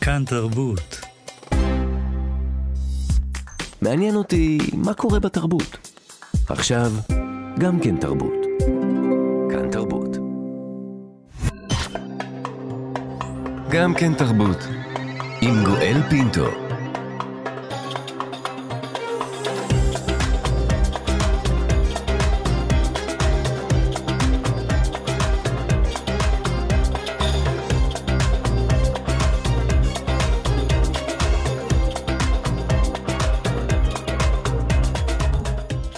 כאן תרבות. מעניין אותי מה קורה בתרבות. עכשיו, גם כן תרבות. כאן תרבות. גם כן תרבות. עם גואל פינטו.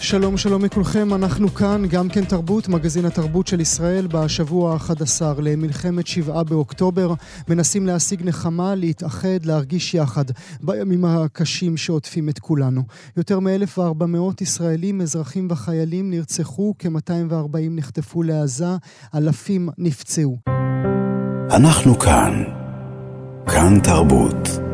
שלום שלום לכולכם, אנחנו כאן, גם כן תרבות, מגזין התרבות של ישראל, בשבוע ה-11 למלחמת שבעה באוקטובר. מנסים להשיג נחמה, להתאחד, להרגיש יחד בימים הקשים שעוטפים את כולנו. יותר מ-1,400 ישראלים, אזרחים וחיילים נרצחו, כ-240 נחטפו לעזה, אלפים נפצעו. אנחנו כאן, כאן תרבות.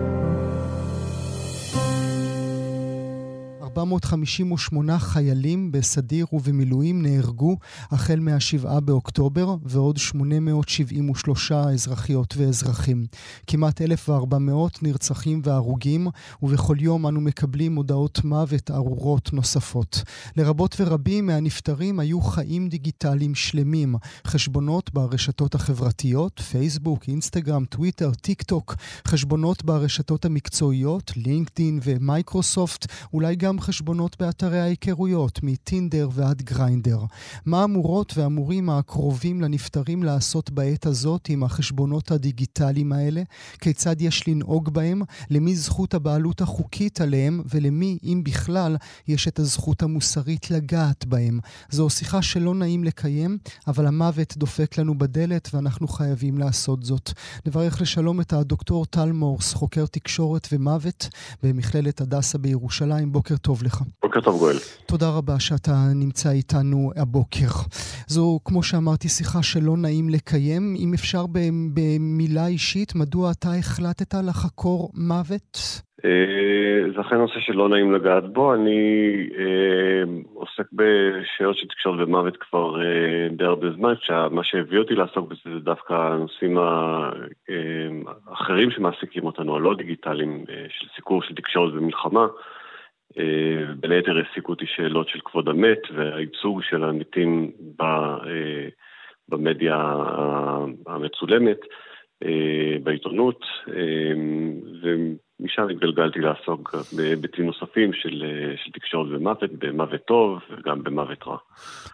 458 חיילים בסדיר ובמילואים נהרגו החל מה-7 באוקטובר, ועוד 873 אזרחיות ואזרחים. כמעט 1,400 נרצחים והרוגים, ובכל יום אנו מקבלים הודעות מוות ארורות נוספות. לרבות ורבים מהנפטרים היו חיים דיגיטליים שלמים, חשבונות ברשתות החברתיות, פייסבוק, אינסטגרם, טוויטר, טיק טוק, חשבונות ברשתות המקצועיות, לינקדין ומייקרוסופט, אולי גם חשבונות באתרי ההיכרויות, מטינדר ועד גריינדר. מה אמורות ואמורים הקרובים לנפטרים לעשות בעת הזאת עם החשבונות הדיגיטליים האלה? כיצד יש לנהוג בהם? למי זכות הבעלות החוקית עליהם? ולמי, אם בכלל, יש את הזכות המוסרית לגעת בהם? זו שיחה שלא נעים לקיים, אבל המוות דופק לנו בדלת ואנחנו חייבים לעשות זאת. נברך לשלום את הדוקטור טל מורס, חוקר תקשורת ומוות במכללת הדסה בירושלים. בוקר טוב. טוב לך. בוקר טוב גואל. תודה רבה שאתה נמצא איתנו הבוקר. זו, כמו שאמרתי, שיחה שלא נעים לקיים. אם אפשר במילה אישית, מדוע אתה החלטת לחקור מוות? אה, זה אכן נושא שלא נעים לגעת בו. אני אה, עוסק בשאלות של תקשורת ומוות כבר אה, די הרבה זמן, מה שהביא אותי לעסוק בזה זה דווקא הנושאים האחרים שמעסיקים אותנו, הלא דיגיטליים, של סיקור של תקשורת ומלחמה. אה, בין היתר העסיקו אותי שאלות של כבוד המת והייצוג של המתים אה, במדיה המצולמת, אה, בעיתונות, משם התגלגלתי לעסוק בהיבטים נוספים של, של תקשורת ומוות, במוות טוב וגם במוות רע.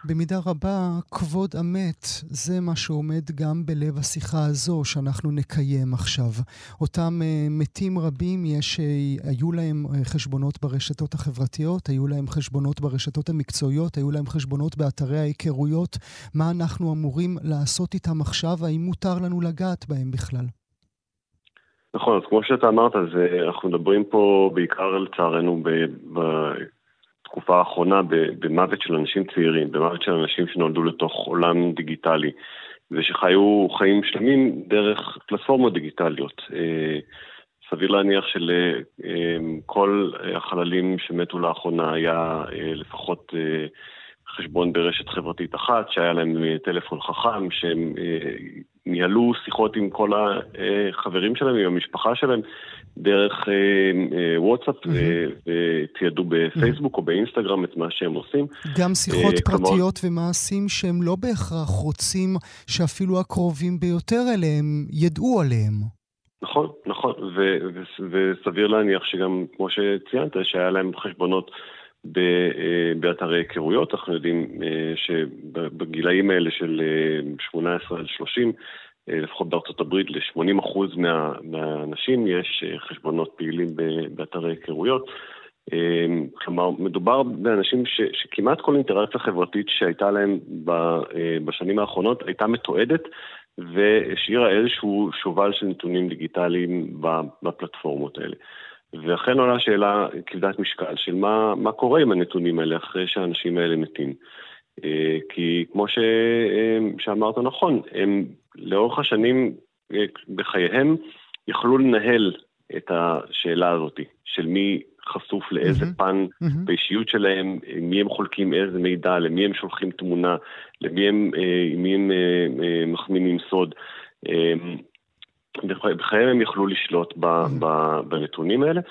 במידה רבה, כבוד המת זה מה שעומד גם בלב השיחה הזו שאנחנו נקיים עכשיו. אותם uh, מתים רבים, יש, uh, היו להם חשבונות ברשתות החברתיות, היו להם חשבונות ברשתות המקצועיות, היו להם חשבונות באתרי ההיכרויות. מה אנחנו אמורים לעשות איתם עכשיו? האם מותר לנו לגעת בהם בכלל? נכון, אז כמו שאתה אמרת, זה, אנחנו מדברים פה בעיקר לצערנו בתקופה האחרונה במוות של אנשים צעירים, במוות של אנשים שנולדו לתוך עולם דיגיטלי ושחיו חיים שלמים דרך פלטפורמות דיגיטליות. אה, סביר להניח שלכל החללים שמתו לאחרונה היה אה, לפחות אה, חשבון ברשת חברתית אחת, שהיה להם טלפון חכם, שהם ניהלו שיחות עם כל החברים שלהם, עם המשפחה שלהם, דרך אה, אה, וואטסאפ, ותיעדו בפייסבוק או באינסטגרם את מה שהם עושים. גם שיחות אה, פרטיות ומעשים שהם לא בהכרח רוצים שאפילו הקרובים ביותר אליהם ידעו עליהם. נכון, נכון, וסביר להניח שגם, כמו שציינת, שהיה להם חשבונות אה, באתרי היכרויות. אנחנו יודעים אה, שבגילאים האלה של 18 אה, עד 30, לפחות בארצות הברית, ל-80% מה, מהאנשים יש חשבונות פעילים באתרי היכרויות. כלומר, מדובר באנשים ש, שכמעט כל אינטראקציה חברתית שהייתה להם בשנים האחרונות הייתה מתועדת והשאירה איזשהו שובל של נתונים דיגיטליים בפלטפורמות האלה. ואכן עולה שאלה כבדת משקל של מה, מה קורה עם הנתונים האלה אחרי שהאנשים האלה מתים. אה, כי כמו ש, אה, שאמרת נכון, הם לאורך השנים אה, בחייהם יכלו לנהל את השאלה הזאת של מי חשוף לאיזה mm-hmm. פן mm-hmm. באישיות שלהם, מי הם חולקים איזה מידע, למי הם שולחים תמונה, למי הם, מי הם מחמינים סוד. בחייהם הם יכלו לשלוט ב, ב, בנתונים האלה.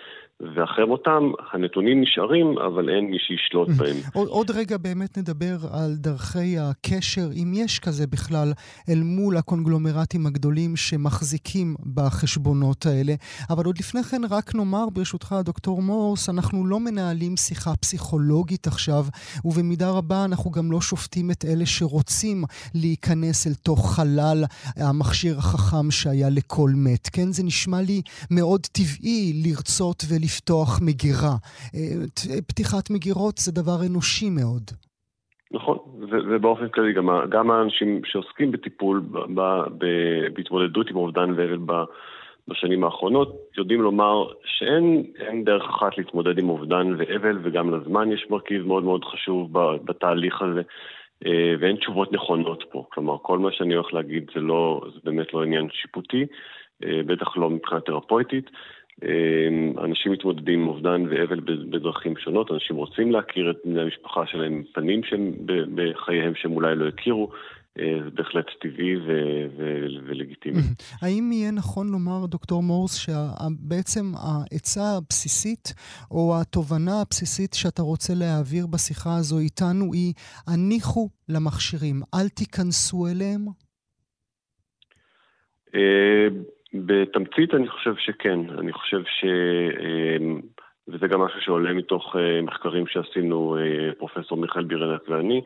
ואחרי מותם הנתונים נשארים, אבל אין מי שישלוט בהם. עוד, עוד רגע באמת נדבר על דרכי הקשר, אם יש כזה בכלל, אל מול הקונגלומרטים הגדולים שמחזיקים בחשבונות האלה. אבל עוד לפני כן רק נאמר, ברשותך, דוקטור מורס, אנחנו לא מנהלים שיחה פסיכולוגית עכשיו, ובמידה רבה אנחנו גם לא שופטים את אלה שרוצים להיכנס אל תוך חלל המכשיר החכם שהיה לכל מת. כן, זה נשמע לי מאוד טבעי לרצות ול... לפתוח מגירה. אה, פתיחת מגירות זה דבר אנושי מאוד. נכון, ובאופן כללי גם, גם האנשים שעוסקים בטיפול, ב, ב, בהתמודדות עם אובדן ואבל בשנים האחרונות, יודעים לומר שאין דרך אחת להתמודד עם אובדן ואבל, וגם לזמן יש מרכיב מאוד מאוד חשוב בתהליך הזה, אה, ואין תשובות נכונות פה. כלומר, כל מה שאני הולך להגיד זה, לא, זה באמת לא עניין שיפוטי, אה, בטח לא מבחינה תרפויטית. אמ, אנשים מתמודדים עם אובדן ואבל בדרכים שונות, אנשים רוצים להכיר את בני המשפחה שלהם, פנים שהם בחייהם שהם אולי לא הכירו. אה, זה בהחלט טבעי ו- ו- ולגיטימי. האם יהיה נכון לומר, דוקטור מורס, שבעצם העצה הבסיסית או התובנה הבסיסית שאתה רוצה להעביר בשיחה הזו איתנו היא, הניחו למכשירים, אל תיכנסו אליהם? אה, בתמצית אני חושב שכן, אני חושב ש... אמ, וזה גם משהו שעולה מתוך אה, מחקרים שעשינו אה, פרופסור מיכאל בירנק ואני.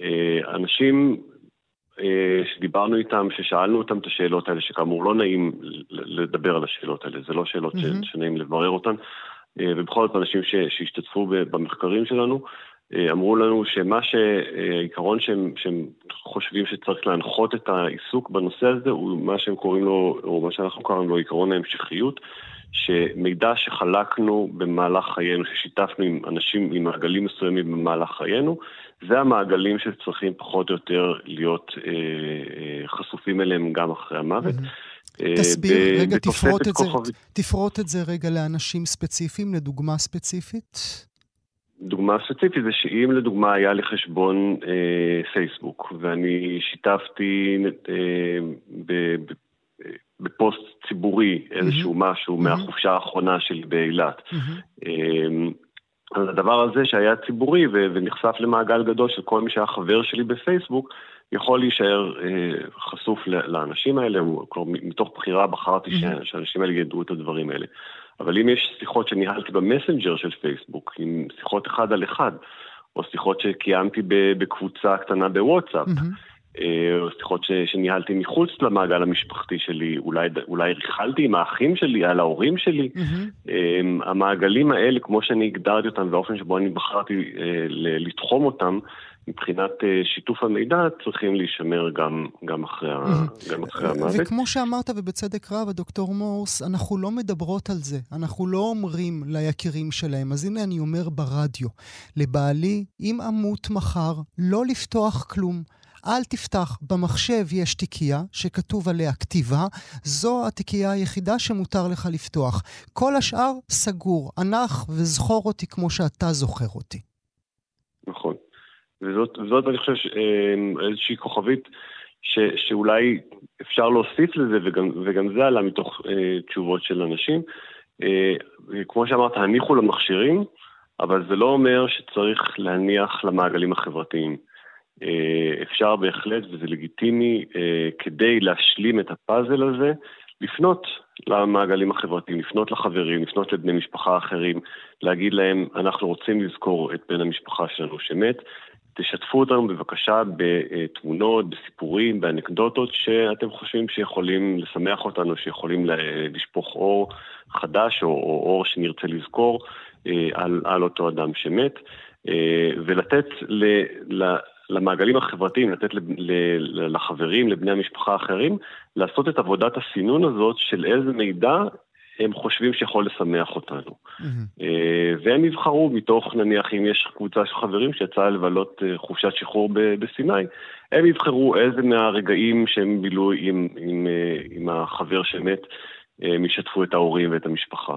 אה, אנשים שדיברנו איתם, ששאלנו אותם את השאלות האלה, שכאמור לא נעים לדבר על השאלות האלה, זה לא שאלות mm-hmm. שנעים לברר אותן, ובכל זאת אנשים שהשתתפו במחקרים שלנו, אה, אמרו לנו שמה שהעיקרון שהם, שהם חושבים שצריך להנחות את העיסוק בנושא הזה הוא מה שהם קוראים לו, או מה שאנחנו קוראים לו עיקרון ההמשכיות, שמידע שחלקנו במהלך חיינו, ששיתפנו עם אנשים, עם מעגלים מסוימים במהלך חיינו, זה המעגלים שצריכים פחות או יותר להיות אה, אה, חשופים אליהם גם אחרי המוות. Mm-hmm. תסביר, ב- רגע, תפרוט את, זה, תפרוט את זה רגע לאנשים ספציפיים, לדוגמה ספציפית. דוגמה ספציפית זה שאם לדוגמה היה לי חשבון אה, פייסבוק ואני שיתפתי אה, ב, ב, בפוסט ציבורי איזשהו mm-hmm. משהו mm-hmm. מהחופשה האחרונה שלי באילת. Mm-hmm. אה, אז הדבר הזה שהיה ציבורי ו- ונחשף למעגל גדול של כל מי שהיה חבר שלי בפייסבוק, יכול להישאר אה, חשוף לאנשים האלה, כלומר מתוך בחירה בחרתי mm-hmm. שהאנשים האלה ידעו את הדברים האלה. אבל אם יש שיחות שניהלתי במסנג'ר של פייסבוק, עם שיחות אחד על אחד, או שיחות שקיימתי בקבוצה קטנה בוואטסאפ, mm-hmm. או שיחות שניהלתי מחוץ למעגל המשפחתי שלי, אולי, אולי ריכלתי עם האחים שלי, על ההורים שלי. Mm-hmm. המעגלים האלה, כמו שאני הגדרתי אותם, והאופן שבו אני בחרתי אה, לתחום אותם, מבחינת אה, שיתוף המידע צריכים להישמר גם, גם, אחרי, גם אחרי המוות. וכמו שאמרת, ובצדק רב, הדוקטור מורס, אנחנו לא מדברות על זה. אנחנו לא אומרים ליקירים שלהם. אז הנה אני אומר ברדיו, לבעלי, אם אמות מחר, לא לפתוח כלום. אל תפתח. במחשב יש תיקייה שכתוב עליה כתיבה, זו התיקייה היחידה שמותר לך לפתוח. כל השאר סגור. הנח וזכור אותי כמו שאתה זוכר אותי. נכון. וזאת, וזאת אני חושב, אמ, איזושהי כוכבית ש, שאולי אפשר להוסיף לזה, וגם, וגם זה עלה מתוך אה, תשובות של אנשים. אה, כמו שאמרת, הניחו למכשירים, אבל זה לא אומר שצריך להניח למעגלים החברתיים. אה, אפשר בהחלט, וזה לגיטימי, אה, כדי להשלים את הפאזל הזה, לפנות למעגלים החברתיים, לפנות לחברים, לפנות לבני משפחה אחרים, להגיד להם, אנחנו רוצים לזכור את בן המשפחה שלנו שמת, תשתפו אותנו בבקשה בתמונות, בסיפורים, באנקדוטות שאתם חושבים שיכולים לשמח אותנו, שיכולים לשפוך אור חדש או, או אור שנרצה לזכור אה, על, על אותו אדם שמת, ולתת ל, ל, למעגלים החברתיים, לתת לחברים, לבני המשפחה האחרים, לעשות את עבודת הסינון הזאת של איזה מידע הם חושבים שיכול לשמח אותנו. Mm-hmm. והם יבחרו מתוך, נניח, אם יש קבוצה של חברים שיצאה לבלות אה, חופשת שחרור בסיני, הם יבחרו איזה מהרגעים שהם בילו עם, עם, אה, עם החבר שמת הם ישתפו את ההורים ואת המשפחה.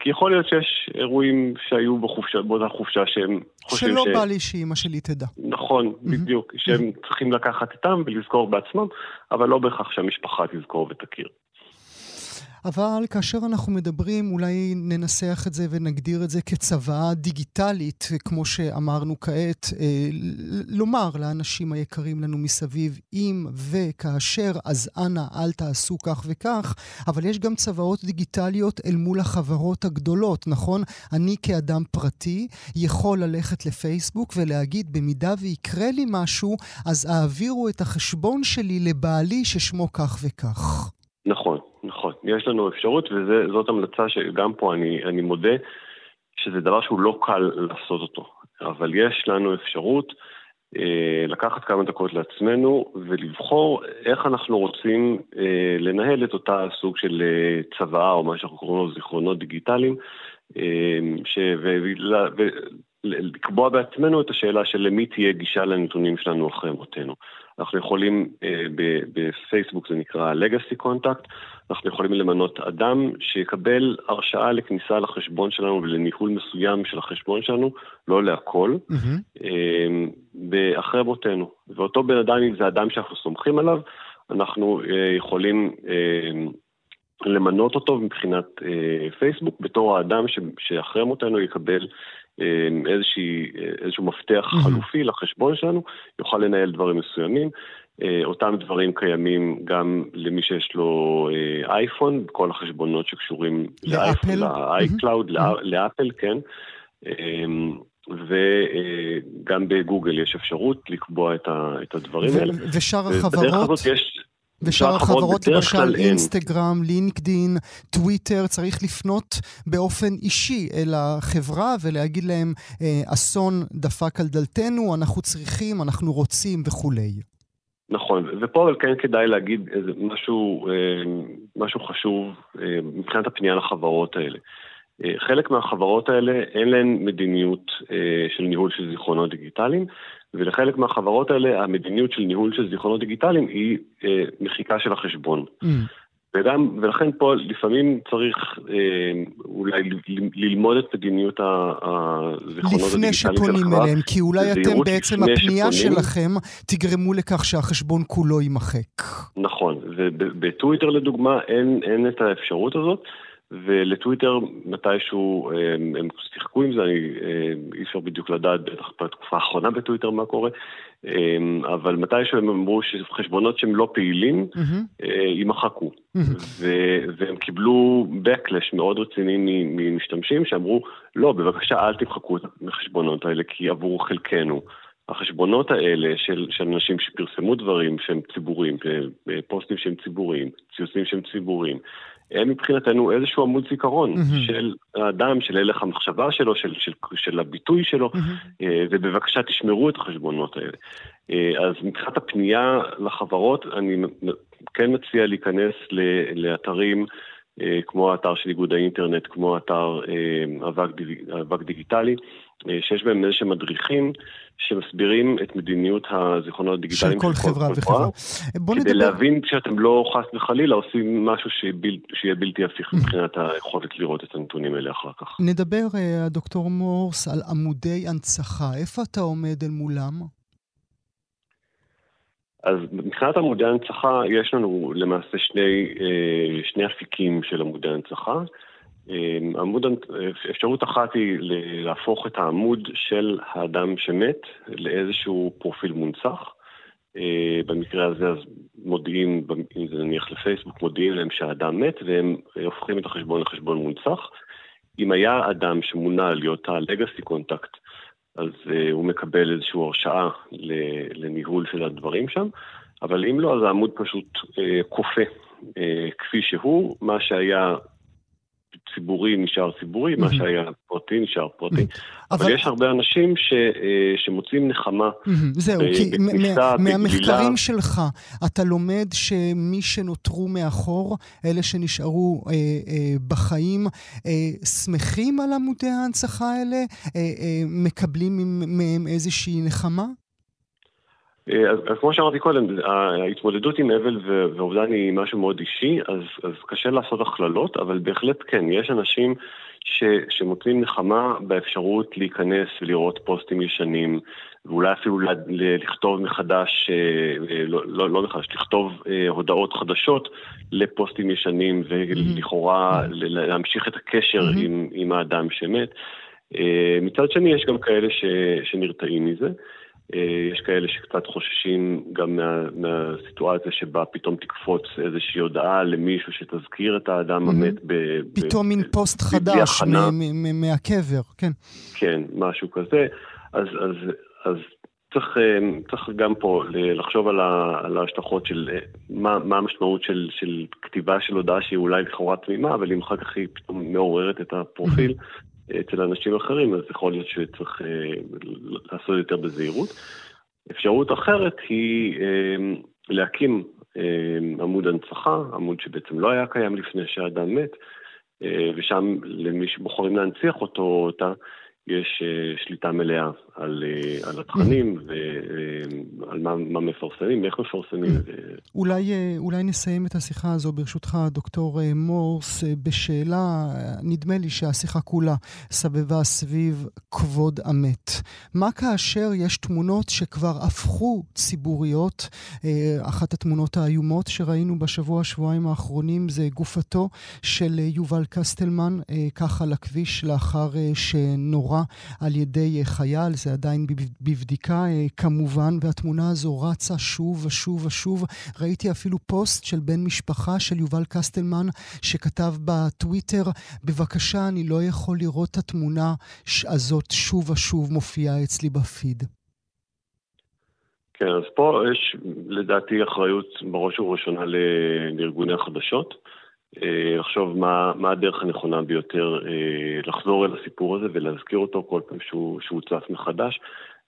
כי יכול להיות שיש אירועים שהיו בחופשה, באותה חופשה שהם חושבים ש... שלא בא לי שאימא שלי תדע. נכון, בדיוק, שהם צריכים לקחת איתם ולזכור בעצמם, אבל לא בהכרח שהמשפחה תזכור ותכיר. אבל כאשר אנחנו מדברים, אולי ננסח את זה ונגדיר את זה כצוואה דיגיטלית, כמו שאמרנו כעת, אה, לומר לאנשים היקרים לנו מסביב, אם וכאשר, אז אנא אל תעשו כך וכך, אבל יש גם צוואות דיגיטליות אל מול החברות הגדולות, נכון? אני כאדם פרטי יכול ללכת לפייסבוק ולהגיד, במידה ויקרה לי משהו, אז העבירו את החשבון שלי לבעלי ששמו כך וכך. נכון. יש לנו אפשרות, וזאת המלצה שגם פה אני, אני מודה שזה דבר שהוא לא קל לעשות אותו. אבל יש לנו אפשרות אה, לקחת כמה דקות לעצמנו ולבחור איך אנחנו רוצים אה, לנהל את אותה סוג של אה, צוואה, או מה שאנחנו קוראים לו זיכרונות דיגיטליים, אה, ש... ולקבוע בעצמנו את השאלה של למי תהיה גישה לנתונים שלנו אחרי מותנו. אנחנו יכולים, אה, בפייסבוק זה נקרא legacy contact, אנחנו יכולים למנות אדם שיקבל הרשאה לכניסה לחשבון שלנו ולניהול מסוים של החשבון שלנו, לא להכל, mm-hmm. אחרי מותנו. ואותו בן אדם, אם זה אדם שאנחנו סומכים עליו, אנחנו אה, יכולים למנות אותו מבחינת פייסבוק בתור האדם שאחרי מותנו יקבל איזושהי, איזשהו מפתח. חלופי לחשבון שלנו, יוכל לנהל דברים מסוימים. אה, אותם דברים קיימים גם למי שיש לו אה, אייפון, כל החשבונות שקשורים לאייפון, mm-hmm. לאפל, כן. אמ, וגם בגוגל יש אפשרות לקבוע את הדברים האלה. ושאר החברות? בדרך הזאת יש... ושאר החברות, למשל אינסטגרם, לינקדין, טוויטר, צריך לפנות באופן אישי אל החברה ולהגיד להם, אה, אסון דפק על דלתנו, אנחנו צריכים, אנחנו רוצים וכולי. נכון, ופה אבל כן כדאי להגיד איזה משהו, אה, משהו חשוב אה, מבחינת הפנייה לחברות האלה. חלק מהחברות האלה אין להן מדיניות של ניהול של זיכרונות דיגיטליים, ולחלק מהחברות האלה המדיניות של ניהול של זיכרונות דיגיטליים היא אה, מחיקה של החשבון. Mm. וגם, ולכן פה לפעמים צריך אה, אולי ללמוד את מדיניות הזיכרונות הדיגיטליים של החברה. לפני שפונים אליהם, כי אולי אתם בעצם, הפנייה שפונים. שלכם תגרמו לכך שהחשבון כולו יימחק. נכון, ובטוויטר לדוגמה אין, אין את האפשרות הזאת. ולטוויטר מתישהו הם, הם שיחקו עם זה, אני, אי אפשר בדיוק לדעת, בטח בתקופה האחרונה בטוויטר מה קורה, אבל מתישהו הם אמרו שחשבונות שהם לא פעילים mm-hmm. יימחקו. Mm-hmm. והם קיבלו backlash מאוד רציני ממשתמשים שאמרו, לא, בבקשה אל תמחקו את החשבונות האלה כי עבור חלקנו. החשבונות האלה של, של אנשים שפרסמו דברים שהם ציבוריים, פוסטים שהם ציבוריים, ציוצים שהם ציבוריים, הם מבחינתנו איזשהו עמוד זיכרון mm-hmm. של האדם, של הלך המחשבה שלו, של, של, של הביטוי שלו, mm-hmm. ובבקשה תשמרו את החשבונות האלה. אה, אז מבחינת הפנייה לחברות, אני כן מציע להיכנס לאתרים אה, כמו האתר של איגוד האינטרנט, כמו אתר אבק דיגיטלי, שיש בהם איזה שהם מדריכים שמסבירים את מדיניות הזיכרונות הדיגיטליים של כל חברה וחברה. כדי נדבר... להבין שאתם לא חס וחלילה עושים משהו שבל... שיהיה בלתי הפיך מבחינת היכולת לראות את הנתונים האלה אחר כך. נדבר, אה, דוקטור מורס, על עמודי הנצחה. איפה אתה עומד אל מולם? אז מבחינת עמודי הנצחה, יש לנו למעשה שני, אה, שני אפיקים של עמודי הנצחה. אמ, עמוד, אפשרות אחת היא להפוך את העמוד של האדם שמת לאיזשהו פרופיל מונצח. אה, במקרה הזה אז מודיעים, אם זה נניח לפייסבוק, מודיעים להם שהאדם מת והם הופכים את החשבון לחשבון מונצח. אם היה אדם שמונה להיות ה-legacy contact, אז uh, הוא מקבל איזושהי הרשאה לניהול של הדברים שם, אבל אם לא, אז העמוד פשוט כופה כפי שהוא, מה שהיה ציבורי נשאר ציבורי, מה שהיה פרטי נשאר פרטי. אבל יש הרבה אנשים ש, אה, שמוצאים נחמה זהו, כי מהמחקרים שלך, אתה לומד שמי שנותרו מאחור, אלה שנשארו אה, אה, בחיים, שמחים על עמודי ההנצחה האלה? מקבלים מהם איזושהי נחמה? אה, אז, אז כמו שאמרתי קודם, ההתמודדות עם אבל ואובדן היא משהו מאוד אישי, אז, אז קשה לעשות הכללות, אבל בהחלט כן, יש אנשים ש, שמוצאים נחמה באפשרות להיכנס ולראות פוסטים ישנים, ואולי אפילו ל, ל, לכתוב מחדש, אה, אה, לא, לא, לא מחדש, לכתוב הודעות חדשות לפוסטים ישנים, ולכאורה mm-hmm. להמשיך את הקשר mm-hmm. עם, עם האדם שמת. מצד שני, יש גם כאלה ש, שנרתעים מזה. אה, יש כאלה שקצת חוששים גם מה, מהסיטואציה שבה פתאום תקפוץ איזושהי הודעה למישהו שתזכיר את האדם המת ב... פתאום מין פוסט חדש מהקבר, כן. כן, משהו כזה. אז, אז, אז צריך, אה, צריך גם פה לחשוב על, ה, על ההשלכות של אה, מה, מה המשמעות של, של כתיבה של הודעה שהיא אולי לכאורה תמימה, אבל אם אחר כך היא פתאום מעוררת את הפרופיל, אצל אנשים אחרים, אז יכול להיות שצריך אה, לעשות יותר בזהירות. אפשרות אחרת היא אה, להקים אה, עמוד הנצחה, עמוד שבעצם לא היה קיים לפני שהאדם מת, ושם למי שבוחרים להנציח אותו או אותה, יש שליטה מלאה על, אה, על התכנים ועל מה, מה מפרסמים, איך מפרסמים. אולי, אה, אולי נסיים את השיחה הזו, ברשותך, דוקטור אה, מורס, בשאלה, נדמה לי שהשיחה כולה סבבה סביב כבוד המת. מה כאשר יש תמונות שכבר הפכו ציבוריות? אחת התמונות האיומות שראינו בשבוע, שבועיים האחרונים, זה גופתו של יובל קסטלמן, ככה לכביש לאחר שנורה על ידי חייל. זה עדיין בבדיקה אה, כמובן, והתמונה הזו רצה שוב ושוב ושוב. ראיתי אפילו פוסט של בן משפחה של יובל קסטלמן, שכתב בטוויטר, בבקשה, אני לא יכול לראות את התמונה הזאת שוב ושוב מופיעה אצלי בפיד. כן, אז פה יש לדעתי אחריות בראש ובראשונה לארגוני החדשות. אה, לחשוב מה, מה הדרך הנכונה ביותר אה, לחזור אל הסיפור הזה ולהזכיר אותו כל פעם שהוא, שהוא צף מחדש.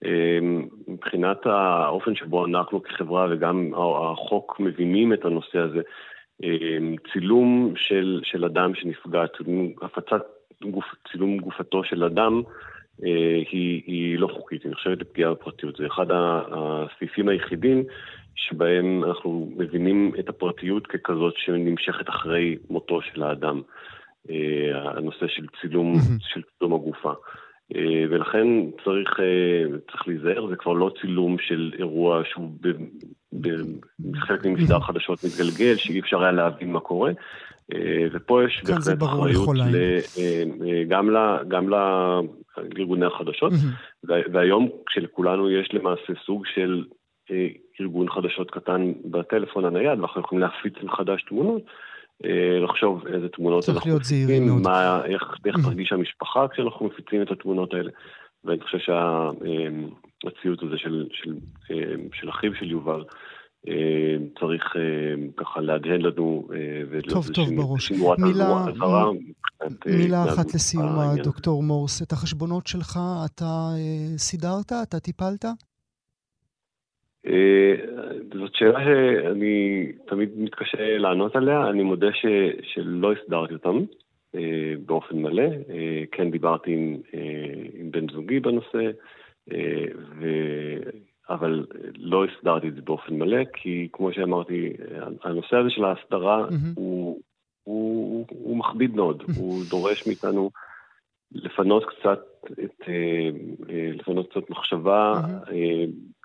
אה, מבחינת האופן שבו אנחנו כחברה וגם החוק מבינים את הנושא הזה, צילום של, של אדם שנפגע, הפצת גוף, צילום גופתו של אדם, היא, היא לא חוקית, היא נחשבת לפגיעה בפרטיות. זה אחד הסעיפים היחידים שבהם אנחנו מבינים את הפרטיות ככזאת שנמשכת אחרי מותו של האדם. אה, הנושא של צילום, של צילום הגופה. אה, ולכן צריך, אה, צריך להיזהר, זה כבר לא צילום של אירוע שהוא בחלק ממשדר חדשות מתגלגל, שאי אפשר היה להבין מה קורה. ופה יש בהחלט אחריות גם, גם לארגוני החדשות, והיום כשלכולנו יש למעשה סוג של ארגון חדשות קטן בטלפון הנייד, ואנחנו יכולים להפיץ מחדש תמונות, אה, לחשוב איזה תמונות אנחנו מפיצים, מה, איך, איך mm-hmm. תרגיש המשפחה כשאנחנו מפיצים את התמונות האלה. ואני חושב שהציוט הזה של, של, אה, של אחיו של יובל, אה, צריך ככה להדהד לנו. טוב, טוב, בראש. מילה, מילה אחת לסיום, דוקטור מורס. את החשבונות שלך אתה סידרת? אתה טיפלת? אה, זאת שאלה שאני תמיד מתקשה לענות עליה, אני מודה ש, שלא הסדרתי אותם אה, באופן מלא, אה, כן דיברתי עם, עם בן זוגי בנושא, ו... אבל לא הסדרתי את זה באופן מלא, כי כמו שאמרתי, הנושא הזה של ההסדרה mm-hmm. הוא, הוא, הוא מכביד מאוד. הוא דורש מאיתנו לפנות קצת את, לפנות קצת מחשבה mm-hmm.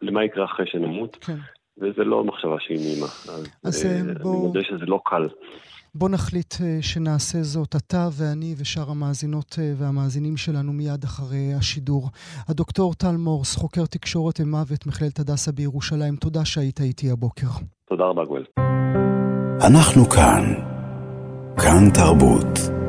למה יקרה אחרי שנמות, כן. וזה לא מחשבה שהיא נעימה. אז, אז אה, בוא... אני מודה שזה לא קל. בוא נחליט אה, שנעשה זאת אתה ואני ושאר המאזינות אה, והמאזינים שלנו מיד אחרי השידור. הדוקטור טל מורס, חוקר תקשורת ומוות, מכללת הדסה בירושלים, תודה שהיית איתי הבוקר. תודה רבה, גואל. אנחנו כאן. כאן תרבות.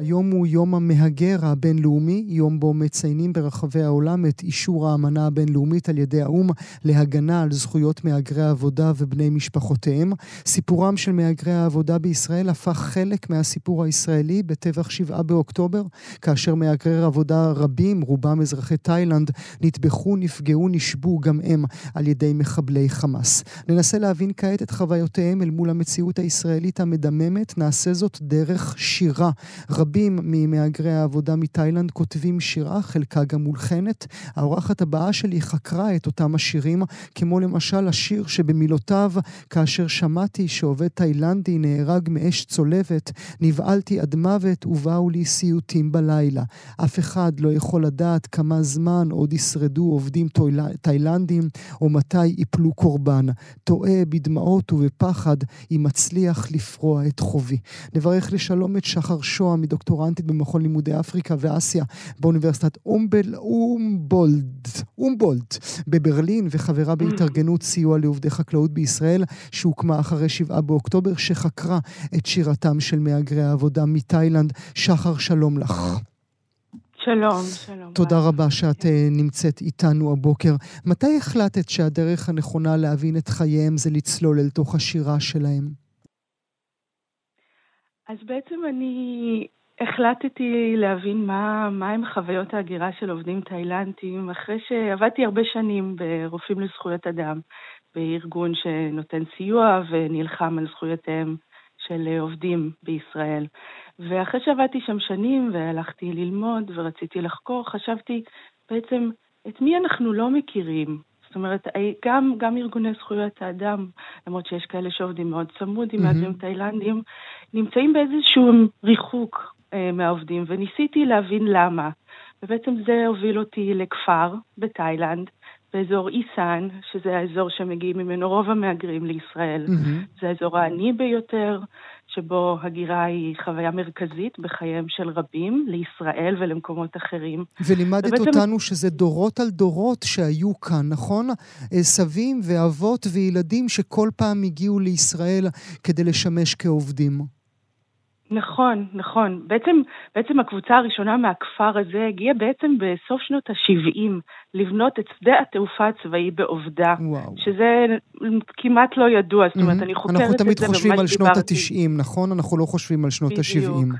היום הוא יום המהגר הבינלאומי, יום בו מציינים ברחבי העולם את אישור האמנה הבינלאומית על ידי האו"ם להגנה על זכויות מהגרי העבודה ובני משפחותיהם. סיפורם של מהגרי העבודה בישראל הפך חלק מהסיפור הישראלי בטבח שבעה באוקטובר, כאשר מהגרי עבודה רבים, רובם אזרחי תאילנד, נטבחו, נפגעו, נשבו גם הם על ידי מחבלי חמאס. ננסה להבין כעת את חוויותיהם אל מול המציאות הישראלית המדממת, נעשה זאת דרך שירה. רבים ממהגרי העבודה מתאילנד כותבים שירה, חלקה גם מולחנת. האורחת הבאה שלי חקרה את אותם השירים, כמו למשל השיר שבמילותיו, כאשר שמעתי שעובד תאילנדי נהרג מאש צולבת, נבהלתי עד מוות ובאו לי סיוטים בלילה. אף אחד לא יכול לדעת כמה זמן עוד ישרדו עובדים תאילנדים, או מתי יפלו קורבן. טועה בדמעות ובפחד אם מצליח לפרוע את חובי. נברך לשלום את שחר שוהם, מדוקטורנטית במכון לימודי אפריקה ואסיה באוניברסיטת אומבל, אומבולד, אומבולד בברלין, וחברה בהתארגנות סיוע לעובדי חקלאות בישראל, שהוקמה אחרי שבעה באוקטובר, שחקרה את שירתם של מהגרי העבודה מתאילנד. שחר, שלום לך. שלום, שלום. תודה ביי. רבה שאת כן. נמצאת איתנו הבוקר. מתי החלטת שהדרך הנכונה להבין את חייהם זה לצלול אל תוך השירה שלהם? אז בעצם אני החלטתי להבין מה, מה הם חוויות ההגירה של עובדים תאילנדים אחרי שעבדתי הרבה שנים ברופאים לזכויות אדם, בארגון שנותן סיוע ונלחם על זכויותיהם של עובדים בישראל. ואחרי שעבדתי שם שנים והלכתי ללמוד ורציתי לחקור, חשבתי בעצם את מי אנחנו לא מכירים. זאת אומרת, גם, גם ארגוני זכויות האדם, למרות שיש כאלה שעובדים מאוד צמוד עם מהגרים mm-hmm. תאילנדים, נמצאים באיזשהו ריחוק מהעובדים, וניסיתי להבין למה. ובעצם זה הוביל אותי לכפר בתאילנד, באזור איסן, שזה האזור שמגיעים ממנו רוב המהגרים לישראל. Mm-hmm. זה האזור העני ביותר, שבו הגירה היא חוויה מרכזית בחייהם של רבים, לישראל ולמקומות אחרים. ולימדת ובעצם... אותנו שזה דורות על דורות שהיו כאן, נכון? אה, סבים ואבות וילדים שכל פעם הגיעו לישראל כדי לשמש כעובדים. נכון, נכון. בעצם, בעצם הקבוצה הראשונה מהכפר הזה הגיעה בעצם בסוף שנות ה-70 לבנות את שדה התעופה הצבאי בעובדה, וואו. שזה כמעט לא ידוע, זאת אומרת, mm-hmm. אני חוקרת את זה אנחנו תמיד חושבים על שנות ה-90, נכון? אנחנו לא חושבים על שנות ה-70.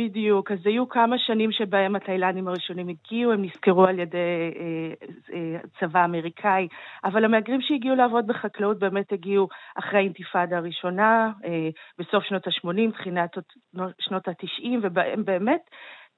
בדיוק, אז היו כמה שנים שבהם התאילנדים הראשונים הגיעו, הם נזכרו על ידי אה, אה, צבא אמריקאי, אבל המהגרים שהגיעו לעבוד בחקלאות באמת הגיעו אחרי האינתיפאדה הראשונה, אה, בסוף שנות ה-80, תחילת שנות ה-90, ובהם באמת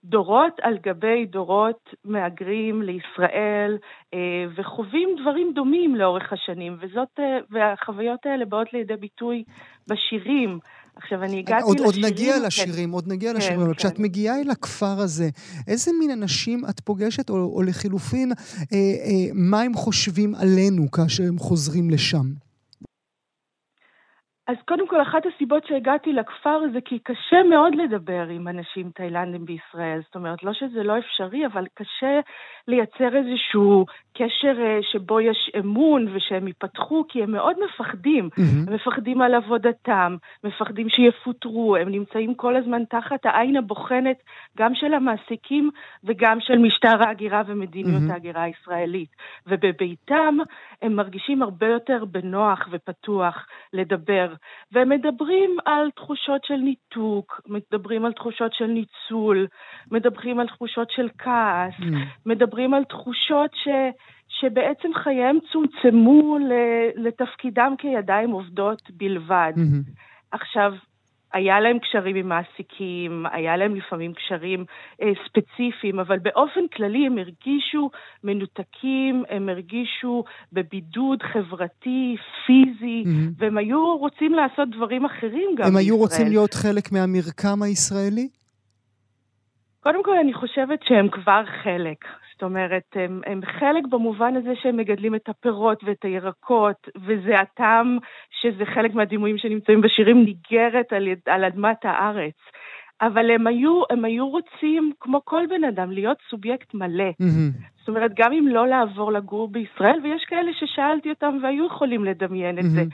דורות על גבי דורות מהגרים לישראל אה, וחווים דברים דומים לאורך השנים, וזאת, אה, והחוויות האלה באות לידי ביטוי בשירים. עכשיו, אני הגעתי עוד, לשירים... עוד נגיע לשירים, עוד נגיע כן, לשירים, אבל כן. כשאת מגיעה אל הכפר הזה, איזה מין אנשים את פוגשת, או, או לחילופין, אה, אה, מה הם חושבים עלינו כאשר הם חוזרים לשם? אז קודם כל, אחת הסיבות שהגעתי לכפר זה כי קשה מאוד לדבר עם אנשים תאילנדים בישראל. זאת אומרת, לא שזה לא אפשרי, אבל קשה לייצר איזשהו קשר אה, שבו יש אמון ושהם ייפתחו, כי הם מאוד מפחדים. Mm-hmm. הם מפחדים על עבודתם, מפחדים שיפוטרו, הם נמצאים כל הזמן תחת העין הבוחנת גם של המעסיקים וגם של משטר ההגירה ומדיניות mm-hmm. ההגירה הישראלית. ובביתם הם מרגישים הרבה יותר בנוח ופתוח לדבר. והם מדברים על תחושות של ניתוק, מדברים על תחושות של ניצול, מדברים על תחושות של כעס, mm. מדברים על תחושות ש... שבעצם חייהם צומצמו לתפקידם כידיים עובדות בלבד. Mm-hmm. עכשיו, היה להם קשרים עם מעסיקים, היה להם לפעמים קשרים אה, ספציפיים, אבל באופן כללי הם הרגישו מנותקים, הם הרגישו בבידוד חברתי, פיזי, mm-hmm. והם היו רוצים לעשות דברים אחרים גם הם בישראל. היו רוצים להיות חלק מהמרקם הישראלי? קודם כל, אני חושבת שהם כבר חלק. זאת אומרת, הם, הם חלק במובן הזה שהם מגדלים את הפירות ואת הירקות, וזה הטעם שזה חלק מהדימויים שנמצאים בשירים, ניגרת על, על אדמת הארץ. אבל הם היו, הם היו רוצים, כמו כל בן אדם, להיות סובייקט מלא. Mm-hmm. זאת אומרת, גם אם לא לעבור לגור בישראל, ויש כאלה ששאלתי אותם והיו יכולים לדמיין את mm-hmm. זה,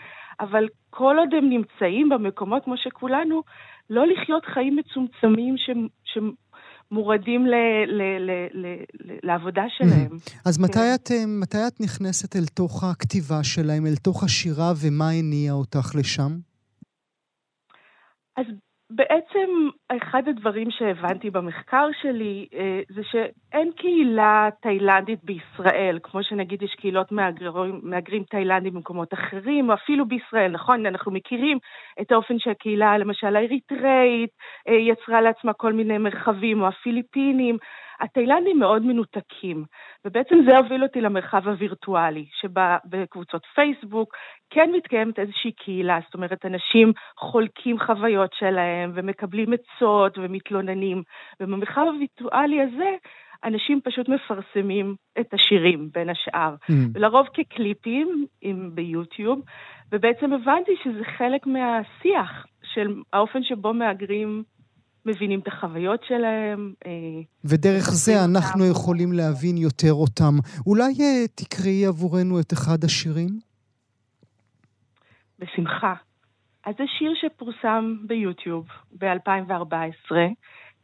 אבל כל עוד הם נמצאים במקומות כמו שכולנו, לא לחיות חיים מצומצמים ש, ש, מורדים ל, ל, ל, ל, ל, לעבודה שלהם. אז כן. מתי, את, אה, מתי את נכנסת אל תוך הכתיבה שלהם, אל תוך השירה, ומה הניע אותך לשם? אז בעצם אחד הדברים שהבנתי במחקר שלי אה, זה ש... אין קהילה תאילנדית בישראל, כמו שנגיד יש קהילות מהגרים, מהגרים תאילנדים במקומות אחרים, או אפילו בישראל, נכון? אנחנו מכירים את האופן שהקהילה, למשל האריתראית, אה, יצרה לעצמה כל מיני מרחבים, או הפיליפינים. התאילנדים מאוד מנותקים, ובעצם זה הוביל אותי למרחב הווירטואלי, שבה בקבוצות פייסבוק כן מתקיימת איזושהי קהילה, זאת אומרת, אנשים חולקים חוויות שלהם ומקבלים עצות ומתלוננים, ובמרחב הווירטואלי הזה אנשים פשוט מפרסמים את השירים בין השאר, mm. לרוב כקליפים עם, ביוטיוב, ובעצם הבנתי שזה חלק מהשיח של האופן שבו מהגרים מבינים את החוויות שלהם. אה, ודרך זה אנחנו אותם. יכולים להבין יותר אותם. אולי אה, תקראי עבורנו את אחד השירים? בשמחה. אז זה שיר שפורסם ביוטיוב ב-2014,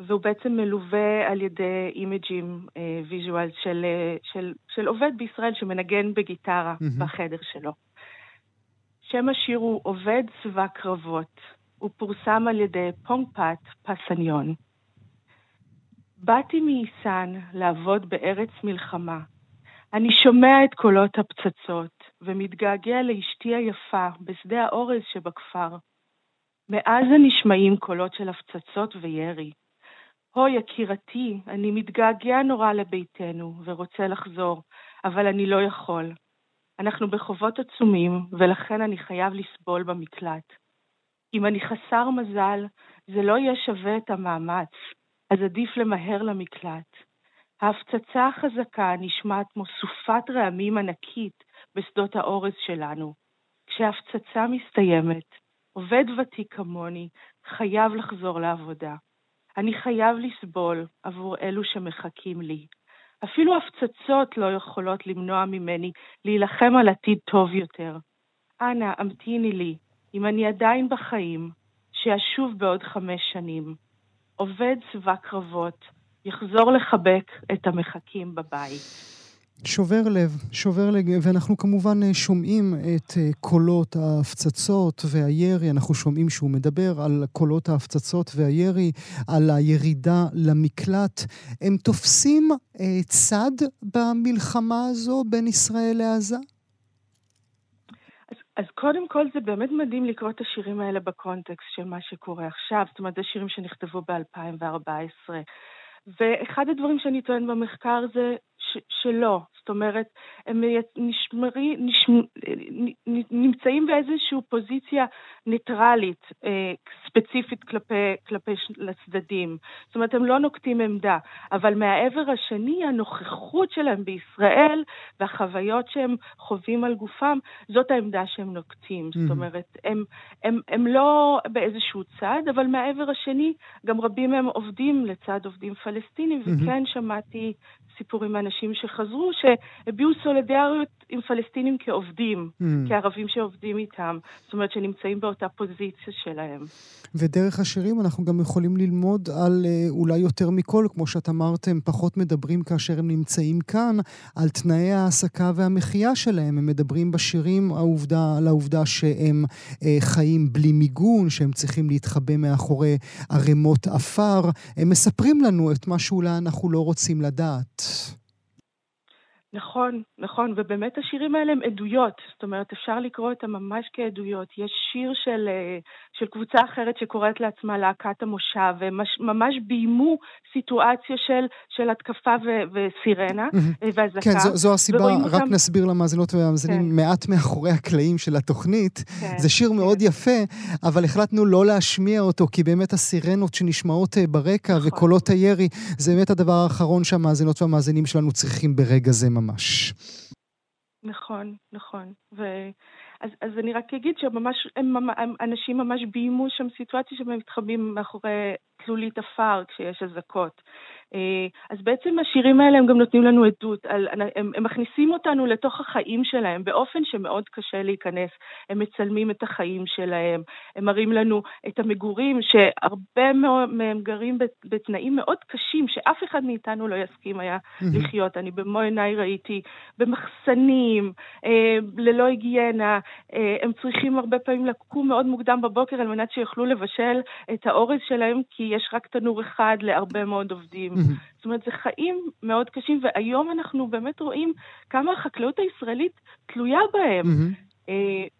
והוא בעצם מלווה על ידי image ים visual אה, של, אה, של, של עובד בישראל שמנגן בגיטרה אמהמ. בחדר שלו. שם השיר הוא עובד צבא קרבות. הוא פורסם על ידי פונגפת פסניון. באתי מאיסן לעבוד בארץ מלחמה. אני שומע את קולות הפצצות ומתגעגע לאשתי היפה בשדה האורז שבכפר. מעזה נשמעים קולות של הפצצות וירי. הו, יקירתי, אני מתגעגע נורא לביתנו ורוצה לחזור, אבל אני לא יכול. אנחנו בחובות עצומים, ולכן אני חייב לסבול במקלט. אם אני חסר מזל, זה לא יהיה שווה את המאמץ, אז עדיף למהר למקלט. ההפצצה החזקה נשמעת כמו סופת רעמים ענקית בשדות האורז שלנו. כשההפצצה מסתיימת, עובד ותיק כמוני חייב לחזור לעבודה. אני חייב לסבול עבור אלו שמחכים לי. אפילו הפצצות לא יכולות למנוע ממני להילחם על עתיד טוב יותר. אנא, המתיני לי, אם אני עדיין בחיים, שאשוב בעוד חמש שנים. עובד צבא קרבות, יחזור לחבק את המחכים בבית. שובר לב, שובר לב, ואנחנו כמובן אה, שומעים את אה, קולות ההפצצות והירי, אנחנו שומעים שהוא מדבר על קולות ההפצצות והירי, על הירידה למקלט. הם תופסים אה, צד במלחמה הזו בין ישראל לעזה? אז, קודם כל זה באמת מדהים לקרוא את השירים האלה בקונטקסט של מה שקורה עכשיו, זאת אומרת, זה שירים שנכתבו ב-2014. ואחד הדברים שאני טוען במחקר זה ש- שלא, זאת אומרת, הם נשמרי, נשמ, נמצאים באיזושהי פוזיציה ניטרלית, אה, ספציפית כלפי, כלפי הצדדים. זאת אומרת, הם לא נוקטים עמדה, אבל מהעבר השני, הנוכחות שלהם בישראל והחוויות שהם חווים על גופם, זאת העמדה שהם נוקטים. Mm-hmm. זאת אומרת, הם, הם, הם לא באיזשהו צד, אבל מהעבר השני, גם רבים מהם עובדים לצד עובדים פלסטינים, mm-hmm. וכן שמעתי סיפורים מאנשים שחזרו, שהביעו סולידריות עם פלסטינים כעובדים, mm. כערבים שעובדים איתם. זאת אומרת, שנמצאים באותה פוזיציה שלהם. ודרך השירים אנחנו גם יכולים ללמוד על אה, אולי יותר מכל, כמו שאת אמרת, הם פחות מדברים כאשר הם נמצאים כאן, על תנאי ההעסקה והמחיה שלהם. הם מדברים בשירים העובדה, על העובדה שהם אה, חיים בלי מיגון, שהם צריכים להתחבא מאחורי ערימות עפר. הם מספרים לנו את מה שאולי אנחנו לא רוצים לדעת. נכון, נכון, ובאמת השירים האלה הם עדויות, זאת אומרת, אפשר לקרוא אותם ממש כעדויות. יש שיר של, אה, של קבוצה אחרת שקוראת לעצמה להקת המושב, והם ממש ביימו סיטואציה של, של התקפה ו, וסירנה mm-hmm. ואזעקה. כן, זו, זו הסיבה, רק אותם... נסביר למאזינות והמאזינים כן. מעט מאחורי הקלעים של התוכנית. כן, זה שיר כן. מאוד יפה, אבל החלטנו לא להשמיע אותו, כי באמת הסירנות שנשמעות אה, ברקע נכון. וקולות הירי, זה באמת הדבר האחרון שהמאזינות והמאזינים שלנו צריכים ברגע זה ממש. ממש. נכון, נכון. ו... אז, אז אני רק אגיד שממש, הם, הם, אנשים ממש ביימו שם סיטואציה שהם מתחבאים מאחורי תלולית עפר כשיש אזעקות. אה, אז בעצם השירים האלה הם גם נותנים לנו עדות, על, הם, הם מכניסים אותנו לתוך החיים שלהם באופן שמאוד קשה להיכנס. הם מצלמים את החיים שלהם, הם מראים לנו את המגורים, שהרבה מהם גרים בתנאים מאוד קשים, שאף אחד מאיתנו לא יסכים היה לחיות. אני במו עיניי ראיתי במחסנים, אה, ללא היגיינה, אה, הם צריכים הרבה פעמים לקום מאוד מוקדם בבוקר על מנת שיוכלו לבשל את האורז שלהם, כי יש רק תנור אחד להרבה מאוד עובדים. Mm-hmm. זאת אומרת, זה חיים מאוד קשים, והיום אנחנו באמת רואים כמה החקלאות הישראלית תלויה בהם. Mm-hmm.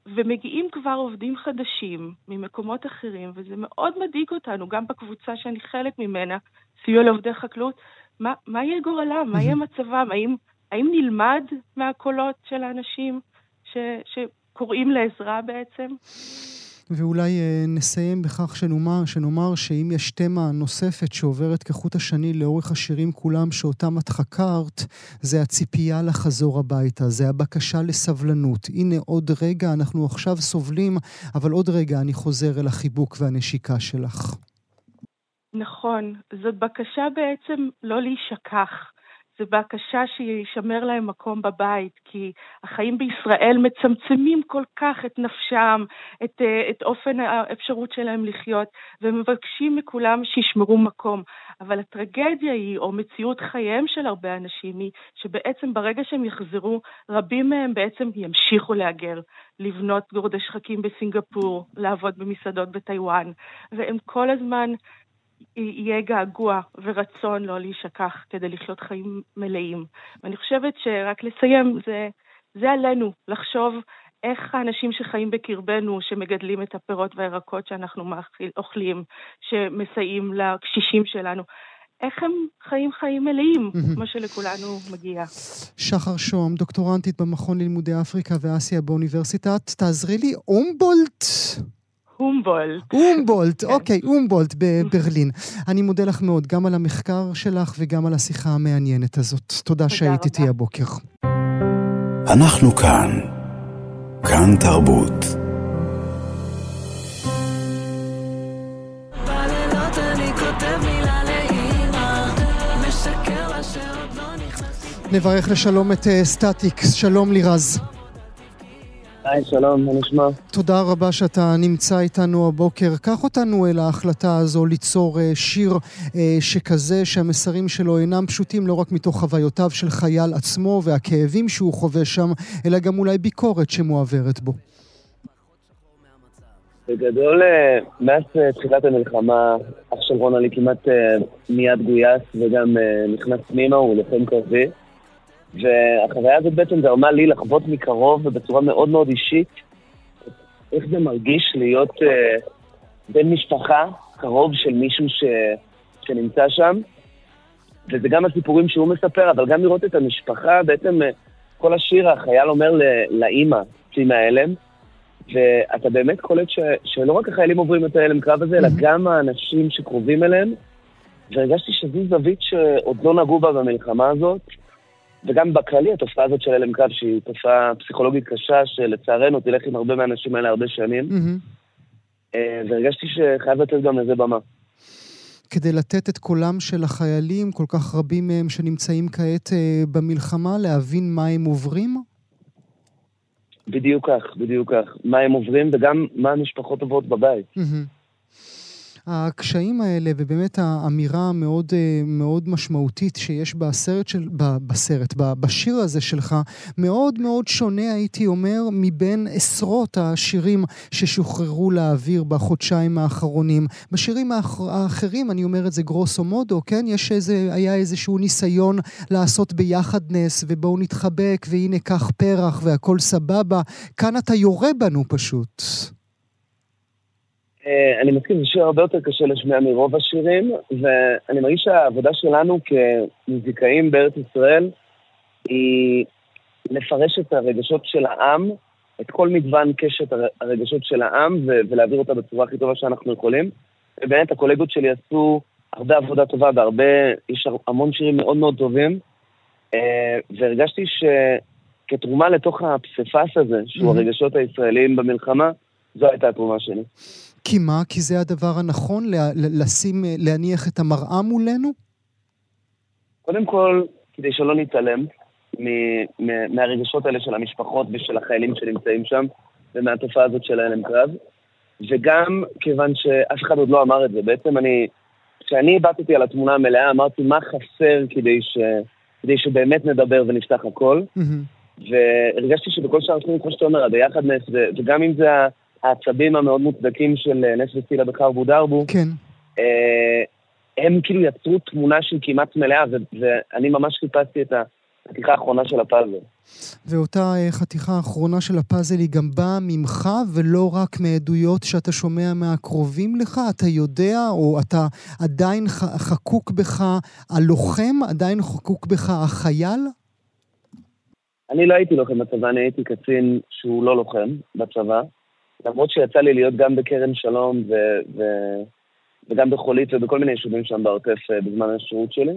ומגיעים כבר עובדים חדשים ממקומות אחרים, וזה מאוד מדאיג אותנו, גם בקבוצה שאני חלק ממנה, סיוע לעובדי חקלאות. מה, מה יהיה גורלם? מה יהיה מצבם? האם, האם נלמד מהקולות של האנשים ש, שקוראים לעזרה בעצם? ואולי אה, נסיים בכך שנאמר, שנאמר שאם יש תמה נוספת שעוברת כחוט השני לאורך השירים כולם שאותם את חקרת, זה הציפייה לחזור הביתה, זה הבקשה לסבלנות. הנה עוד רגע, אנחנו עכשיו סובלים, אבל עוד רגע אני חוזר אל החיבוק והנשיקה שלך. נכון, זאת בקשה בעצם לא להישכח. זה בקשה שישמר להם מקום בבית, כי החיים בישראל מצמצמים כל כך את נפשם, את, אה, את אופן האפשרות שלהם לחיות, ומבקשים מכולם שישמרו מקום. אבל הטרגדיה היא, או מציאות חייהם של הרבה אנשים, היא שבעצם ברגע שהם יחזרו, רבים מהם בעצם ימשיכו להגר, לבנות גורדי שחקים בסינגפור, לעבוד במסעדות בטיוואן, והם כל הזמן יהיה געגוע ורצון לא להישכח כדי לחיות חיים מלאים. ואני חושבת שרק לסיים, זה, זה עלינו לחשוב איך האנשים שחיים בקרבנו, שמגדלים את הפירות והירקות שאנחנו מאכיל, אוכלים, שמסייעים לקשישים שלנו, איך הם חיים חיים מלאים, כמו שלכולנו מגיע. שחר שוהם, דוקטורנטית במכון ללימודי אפריקה ואסיה באוניברסיטת, תעזרי לי, אומבולט. הומבולט. הומבולט, כן. אוקיי, הומבולט בברלין. אני מודה לך מאוד, גם על המחקר שלך וגם על השיחה המעניינת הזאת. תודה שהיית איתי הבוקר. אנחנו כאן. כאן תרבות. נברך לשלום את אה, סטטיקס, שלום לירז. היי, שלום, מה נשמע? תודה רבה שאתה נמצא איתנו הבוקר. קח אותנו אל ההחלטה הזו ליצור אה, שיר אה, שכזה, שהמסרים שלו אינם פשוטים לא רק מתוך חוויותיו של חייל עצמו והכאבים שהוא חווה שם, אלא גם אולי ביקורת שמועברת בו. בגדול, אה, מאז תחילת המלחמה, אח של רונלי כמעט מיד גויס וגם נכנס פנימה, הוא לוחם קרבי. והחוויה הזאת בעצם גרמה לי לחוות מקרוב ובצורה מאוד מאוד אישית איך זה מרגיש להיות uh, בן משפחה קרוב של מישהו ש, שנמצא שם. וזה גם הסיפורים שהוא מספר, אבל גם לראות את המשפחה, בעצם uh, כל השיר החייל אומר לאימא, צי מההלם, ואתה באמת קולט ש, שלא רק החיילים עוברים את ההלם קרב הזה, אלא גם האנשים שקרובים אליהם. והרגשתי שזו זווית שעוד לא נגעו בה במלחמה הזאת. וגם בכללי התופעה הזאת של הלם קרב, שהיא תופעה פסיכולוגית קשה, שלצערנו תלך עם הרבה מהאנשים האלה הרבה שנים. Mm-hmm. והרגשתי שחייב לתת גם לזה במה. כדי לתת את קולם של החיילים, כל כך רבים מהם שנמצאים כעת אה, במלחמה, להבין מה הם עוברים? בדיוק כך, בדיוק כך. מה הם עוברים וגם מה המשפחות עוברות בבית. Mm-hmm. הקשיים האלה, ובאמת האמירה המאוד אה, מאוד משמעותית שיש בסרט, של, בסרט, בשיר הזה שלך, מאוד מאוד שונה, הייתי אומר, מבין עשרות השירים ששוחררו לאוויר בחודשיים האחרונים. בשירים האחרים, אני אומר את זה גרוסו מודו, כן? יש איזה, היה איזשהו ניסיון לעשות ביחד נס, ובואו נתחבק, והנה קח פרח והכל סבבה. כאן אתה יורה בנו פשוט. אה, אני מסכים, זה שיר הרבה יותר קשה לשמיע מרוב השירים, ואני מרגיש שהעבודה שלנו כמוזיקאים בארץ ישראל היא לפרש את הרגשות של העם, את כל מגוון קשת הרגשות של העם, ולהעביר אותה בצורה הכי טובה שאנחנו יכולים. ובאמת הקולגות שלי עשו הרבה עבודה טובה והרבה, יש המון שירים מאוד מאוד טובים, אה, והרגשתי שכתרומה לתוך הפסיפס הזה, שהוא mm-hmm. הרגשות הישראליים במלחמה, זו הייתה התרומה שלי. כי מה? כי זה הדבר הנכון? לשים, להניח את המראה מולנו? קודם כל, כדי שלא נתעלם מהרגשות האלה של המשפחות ושל החיילים שנמצאים שם, ומהתופעה הזאת של ההלם קרב, וגם כיוון שאף אחד עוד לא אמר את זה. בעצם אני, כשאני הבטתי על התמונה המלאה, אמרתי מה חסר כדי, ש, כדי שבאמת נדבר ונפתח הכל. Mm-hmm. והרגשתי שבכל שאר התחומים, כמו שאתה אומר, הביחדנס, וגם אם זה העצבים המאוד מוצדקים של אה, נס וצילה בחרבו דרבו, כן. אה, הם כאילו יצרו תמונה שהיא כמעט מלאה, ואני ממש חיפשתי את החתיכה האחרונה של הפאזל. ואותה אה, חתיכה האחרונה של הפאזל היא גם באה ממך, ולא רק מעדויות שאתה שומע מהקרובים לך? אתה יודע, או אתה עדיין חקוק בך הלוחם? עדיין חקוק בך החייל? אני לא הייתי לוחם בצבא, אני הייתי קצין שהוא לא לוחם בצבא. למרות שיצא לי להיות גם בכרם שלום ו- ו- וגם בחולית ובכל מיני יישובים שם בעוטף אה, בזמן השירות שלי.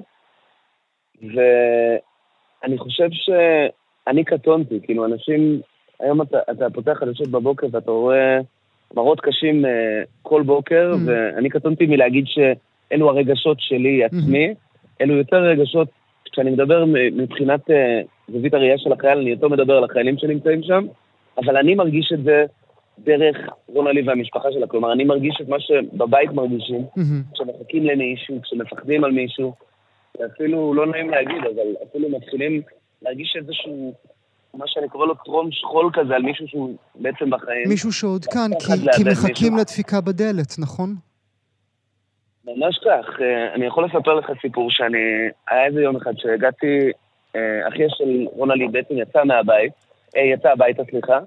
ואני חושב שאני קטונתי, כאילו אנשים, היום אתה, אתה פותח חדשות בבוקר ואתה רואה מראות קשים uh, כל בוקר, mm-hmm. ואני קטונתי מלהגיד שאלו הרגשות שלי עצמי, mm-hmm. אלו יותר רגשות, כשאני מדבר מבחינת uh, זווית הראייה של החייל, אני יותר מדבר על החיילים שנמצאים שם, אבל אני מרגיש את זה דרך רונלי והמשפחה שלה. כלומר, אני מרגיש את מה שבבית מרגישים. כשמחכים למישהו, כשמפחדים על מישהו. אפילו לא נעים להגיד, אבל אפילו מתחילים להרגיש איזשהו, מה שאני קורא לו טרום שכול כזה, על מישהו שהוא בעצם בחיים. מישהו שעוד כאן, כי, כי מחכים מישהו. לדפיקה בדלת, נכון? ממש כך. אה, אני יכול לספר לך סיפור שאני... היה איזה יום אחד שהגעתי, אה, אחיה של רונלי בעצם יצא מהבית, אה, יצא הביתה, סליחה,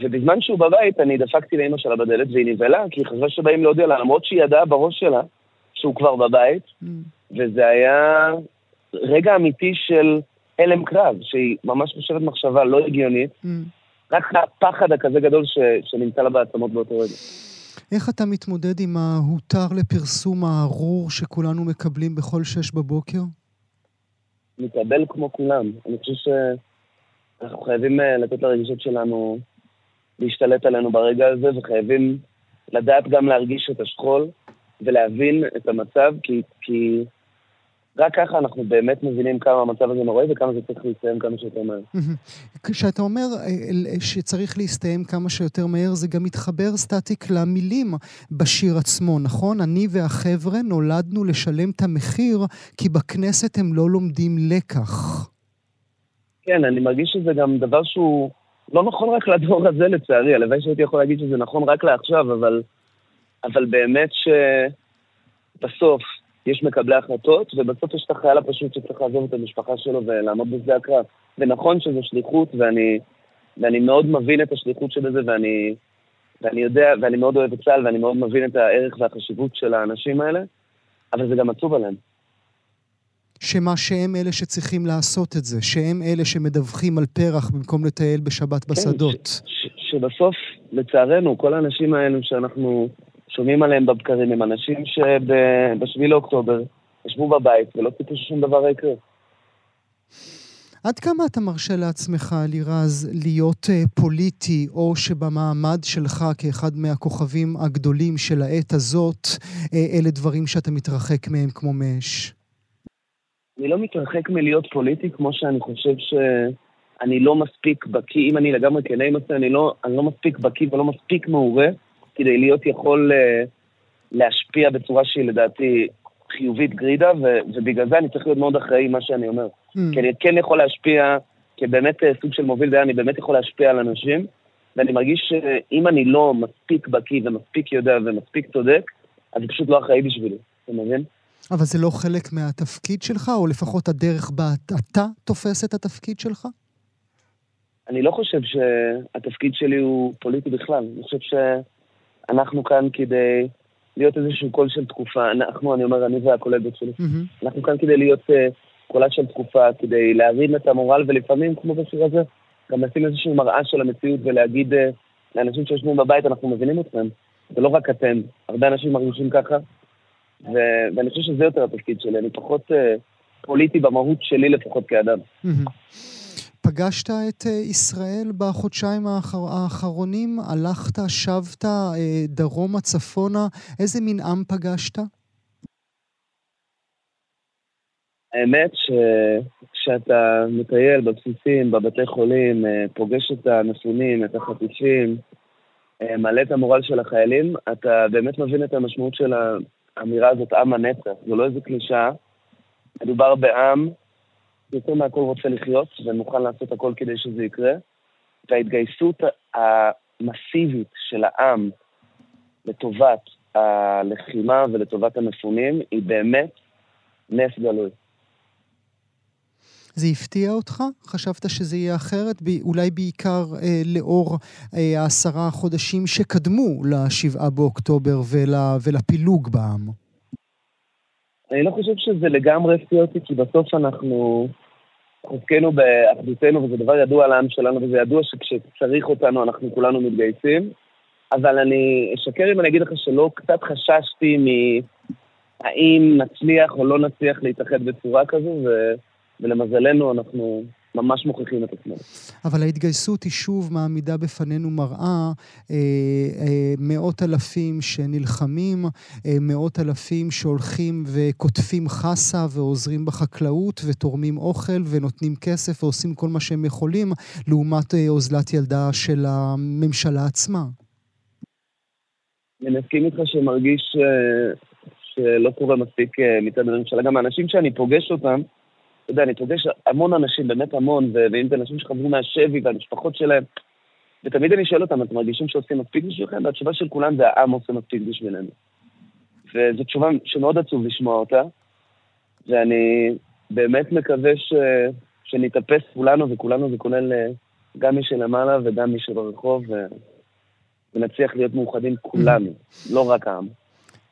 ובזמן שהוא בבית, אני דפקתי לאמא שלה בדלת, והיא נבהלה, כי היא חשבה שבאים להודיע לה, למרות שהיא ידעה בראש שלה שהוא כבר בבית, mm. וזה היה רגע אמיתי של הלם קרב, שהיא ממש חושבת מחשבה לא הגיונית, mm. רק הפחד הכזה גדול ש, שנמצא לה בעצמות באותו רגע. איך אתה מתמודד עם ההותר לפרסום הארור שכולנו מקבלים בכל שש בבוקר? מתאבל כמו כולם. אני חושב שאנחנו חייבים אה, לתת לרגישות שלנו להשתלט עלינו ברגע הזה, וחייבים לדעת גם להרגיש את השכול ולהבין את המצב, כי, כי רק ככה אנחנו באמת מבינים כמה המצב הזה נוראי וכמה זה צריך להסתיים כמה שיותר מהר. כשאתה אומר אה, אה, שצריך להסתיים כמה שיותר מהר, זה גם מתחבר סטטיק למילים בשיר עצמו, נכון? אני והחבר'ה נולדנו לשלם את המחיר, כי בכנסת הם לא לומדים לקח. כן, אני מרגיש שזה גם דבר שהוא... לא נכון רק לדור הזה לצערי, הלוואי שהייתי יכול להגיד שזה נכון רק לעכשיו, אבל, אבל באמת שבסוף יש מקבלי החלטות, ובסוף יש את החייל הפשוט שצריך לעזוב את המשפחה שלו ולעמוד בשדה הקרב. ונכון שזו שליחות, ואני, ואני מאוד מבין את השליחות שבזה, ואני, ואני יודע, ואני מאוד אוהב את צה"ל, ואני מאוד מבין את הערך והחשיבות של האנשים האלה, אבל זה גם עצוב עליהם. שמה שהם אלה שצריכים לעשות את זה, שהם אלה שמדווחים על פרח במקום לטייל בשבת כן, בשדות. ש- ש- שבסוף, לצערנו, כל האנשים האלו שאנחנו שומעים עליהם בבקרים הם אנשים שב-7 לאוקטובר ישבו בבית ולא ציפו ששום דבר יקרה. עד כמה אתה מרשה לעצמך, לירז, להיות uh, פוליטי, או שבמעמד שלך כאחד מהכוכבים הגדולים של העת הזאת, uh, אלה דברים שאתה מתרחק מהם כמו מאש? אני לא מתרחק מלהיות פוליטי כמו שאני חושב שאני לא מספיק בקיא, אם אני לגמרי כנה עם עצמי, אני לא, אני לא מספיק בקיא ולא מספיק מעורה כדי להיות יכול uh, להשפיע בצורה שהיא לדעתי חיובית גרידה, ו- ובגלל זה אני צריך להיות מאוד אחראי עם מה שאני אומר. Mm. כי אני כן יכול להשפיע, כבאמת uh, סוג של מוביל דעה, אני באמת יכול להשפיע על אנשים, ואני מרגיש שאם אני לא מספיק בקיא ומספיק יודע ומספיק צודק, אז זה פשוט לא אחראי בשבילי, אתה מבין? אבל זה לא חלק מהתפקיד שלך, או לפחות הדרך בה אתה תופס את התפקיד שלך? אני לא חושב שהתפקיד שלי הוא פוליטי בכלל. אני חושב שאנחנו כאן כדי להיות איזשהו קול של תקופה. אנחנו, אני אומר, אני והקולגות שלי. Mm-hmm. אנחנו כאן כדי להיות uh, קולה של תקופה, כדי להרים את המורל, ולפעמים, כמו בשיר הזה, גם לשים איזושהי מראה של המציאות ולהגיד uh, לאנשים שיושבים בבית, אנחנו מבינים אתכם. זה לא רק אתם. הרבה אנשים מרגישים ככה, ו- ואני חושב שזה יותר התפקיד שלי, אני פחות uh, פוליטי במהות שלי לפחות כאדם. פגשת את uh, ישראל בחודשיים האחר- האחרונים? הלכת, שבת, uh, דרומה, צפונה? איזה מין עם פגשת? האמת שכשאתה מטייל בבסיסים, בבתי חולים, פוגש את המפונים, את החטיפים, מעלה את המורל של החיילים, אתה באמת מבין את המשמעות של האמירה הזאת, עם הנצח, זו לא איזו קלישאה. מדובר בעם יותר מהכל רוצה לחיות ומוכן לעשות הכל כדי שזה יקרה. וההתגייסות המסיבית של העם לטובת הלחימה ולטובת המפונים היא באמת נס גלוי. זה הפתיע אותך? חשבת שזה יהיה אחרת? אולי בעיקר אה, לאור אה, העשרה חודשים שקדמו לשבעה באוקטובר ול, ולפילוג בעם. אני לא חושב שזה לגמרי הפתיע אותי, כי בסוף אנחנו חוזקנו באחדותנו, וזה דבר ידוע לעם שלנו, וזה ידוע שכשצריך אותנו אנחנו כולנו מתגייסים. אבל אני אשקר אם אני אגיד לך שלא קצת חששתי מהאם נצליח או לא נצליח להתאחד בצורה כזו, ו... ולמזלנו אנחנו ממש מוכיחים את עצמנו. אבל ההתגייסות היא שוב מעמידה בפנינו מראה אה, אה, מאות אלפים שנלחמים, אה, מאות אלפים שהולכים וקוטפים חסה ועוזרים בחקלאות ותורמים אוכל ונותנים כסף ועושים כל מה שהם יכולים, לעומת אה, אוזלת ילדה של הממשלה עצמה. אני מסכים איתך שמרגיש אה, שלא קורה מספיק אה, מצד הממשלה. גם האנשים שאני פוגש אותם, אתה יודע, אני פוגש המון אנשים, באמת המון, ואם זה אנשים שחזרו מהשבי והמשפחות שלהם, ותמיד אני שואל אותם, אתם מרגישים שעושים מספיק בשבילכם? והתשובה של כולם זה העם עושה מספיק בשבילנו. וזו תשובה שמאוד עצוב לשמוע אותה, ואני באמת מקווה ש... שנתאפס כולנו, וכולנו זה כולל אה, גם מי שלמעלה וגם מי שברחוב, ו... ונצליח להיות מאוחדים כולנו, לא רק העם.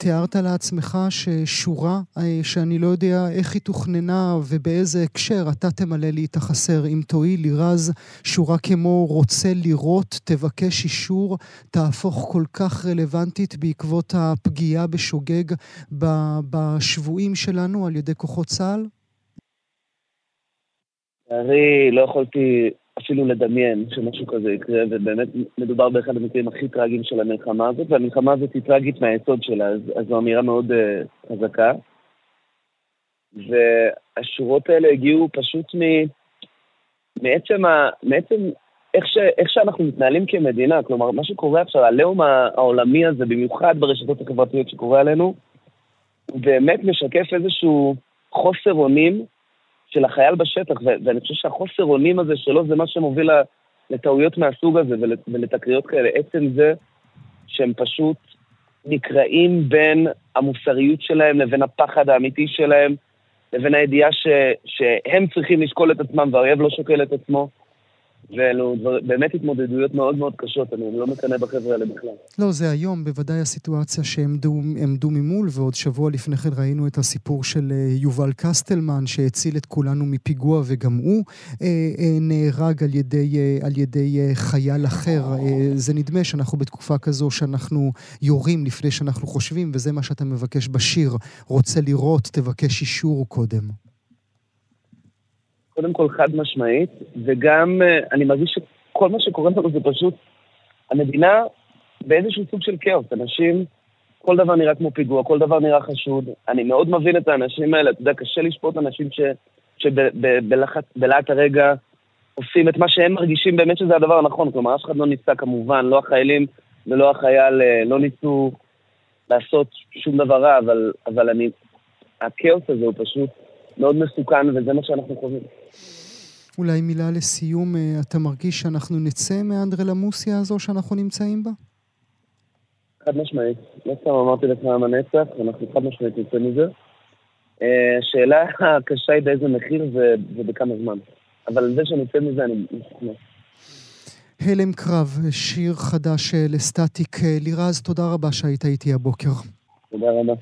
תיארת לעצמך ששורה אה, שאני לא יודע איך היא תוכננה ובאיזה הקשר אתה תמלא לי את החסר. אם תואיל, לירז, שורה כמו רוצה לראות, תבקש אישור, תהפוך כל כך רלוונטית בעקבות הפגיעה בשוגג בשבויים שלנו על ידי כוחות צה"ל? לצערי, לא יכולתי אפילו לדמיין שמשהו כזה יקרה, ובאמת מדובר באחד המקרים הכי טראגיים של המלחמה הזאת, והמלחמה הזאת היא טראגית מהיסוד שלה, אז, אז זו אמירה מאוד uh, חזקה. והשורות האלה הגיעו פשוט מ... מעצם, ה... מעצם איך, ש... איך שאנחנו מתנהלים כמדינה, כלומר, מה שקורה עכשיו, הלאום העולמי הזה, במיוחד ברשתות החברתיות שקורה עלינו, הוא באמת משקף איזשהו חוסר אונים של החייל בשטח, ואני חושב שהחוסר אונים הזה שלו זה מה שמוביל לטעויות מהסוג הזה ולתקריות כאלה. עצם זה שהם פשוט נקרעים בין המוסריות שלהם לבין הפחד האמיתי שלהם, לבין הידיעה ש, שהם צריכים לשקול את עצמם והאויב לא שוקל את עצמו. ואלו דבר, באמת התמודדויות מאוד מאוד קשות, אני לא מקנא בחבר'ה האלה בכלל. לא, זה היום בוודאי הסיטואציה שעמדו ממול, ועוד שבוע לפני כן ראינו את הסיפור של אה, יובל קסטלמן, שהציל את כולנו מפיגוע, וגם הוא אה, אה, נהרג על ידי, אה, על ידי אה, חייל אחר. אה, זה נדמה שאנחנו בתקופה כזו שאנחנו יורים לפני שאנחנו חושבים, וזה מה שאתה מבקש בשיר. רוצה לראות, תבקש אישור קודם. קודם כל חד משמעית, וגם אה, אני מרגיש שכל מה שקורה לנו זה פשוט, המדינה באיזשהו סוג של כאוס. אנשים, כל דבר נראה כמו פיגוע, כל דבר נראה חשוד. אני מאוד מבין את האנשים האלה, אתה יודע, קשה לשפוט אנשים שבלהט הרגע עושים את מה שהם מרגישים באמת שזה הדבר הנכון. כלומר, אף אחד לא ניסה כמובן, לא החיילים ולא החייל אה, לא ניסו לעשות שום דבר רע, אבל, אבל אני, הכאוס הזה הוא פשוט... מאוד מסוכן, וזה מה שאנחנו חווים. אולי מילה לסיום, אה, אתה מרגיש שאנחנו נצא מהאנדרלמוסיה הזו שאנחנו נמצאים בה? חד משמעית. לא סתם אמרתי לך מה נצח, אנחנו חד משמעית נצא מזה. אה, השאלה הקשה היא באיזה מחיר ובכמה זמן. אבל על זה שנצא מזה אני משוכנע. הלם קרב, שיר חדש אה, לסטטיק. לירז, תודה רבה שהיית איתי הבוקר. תודה רבה.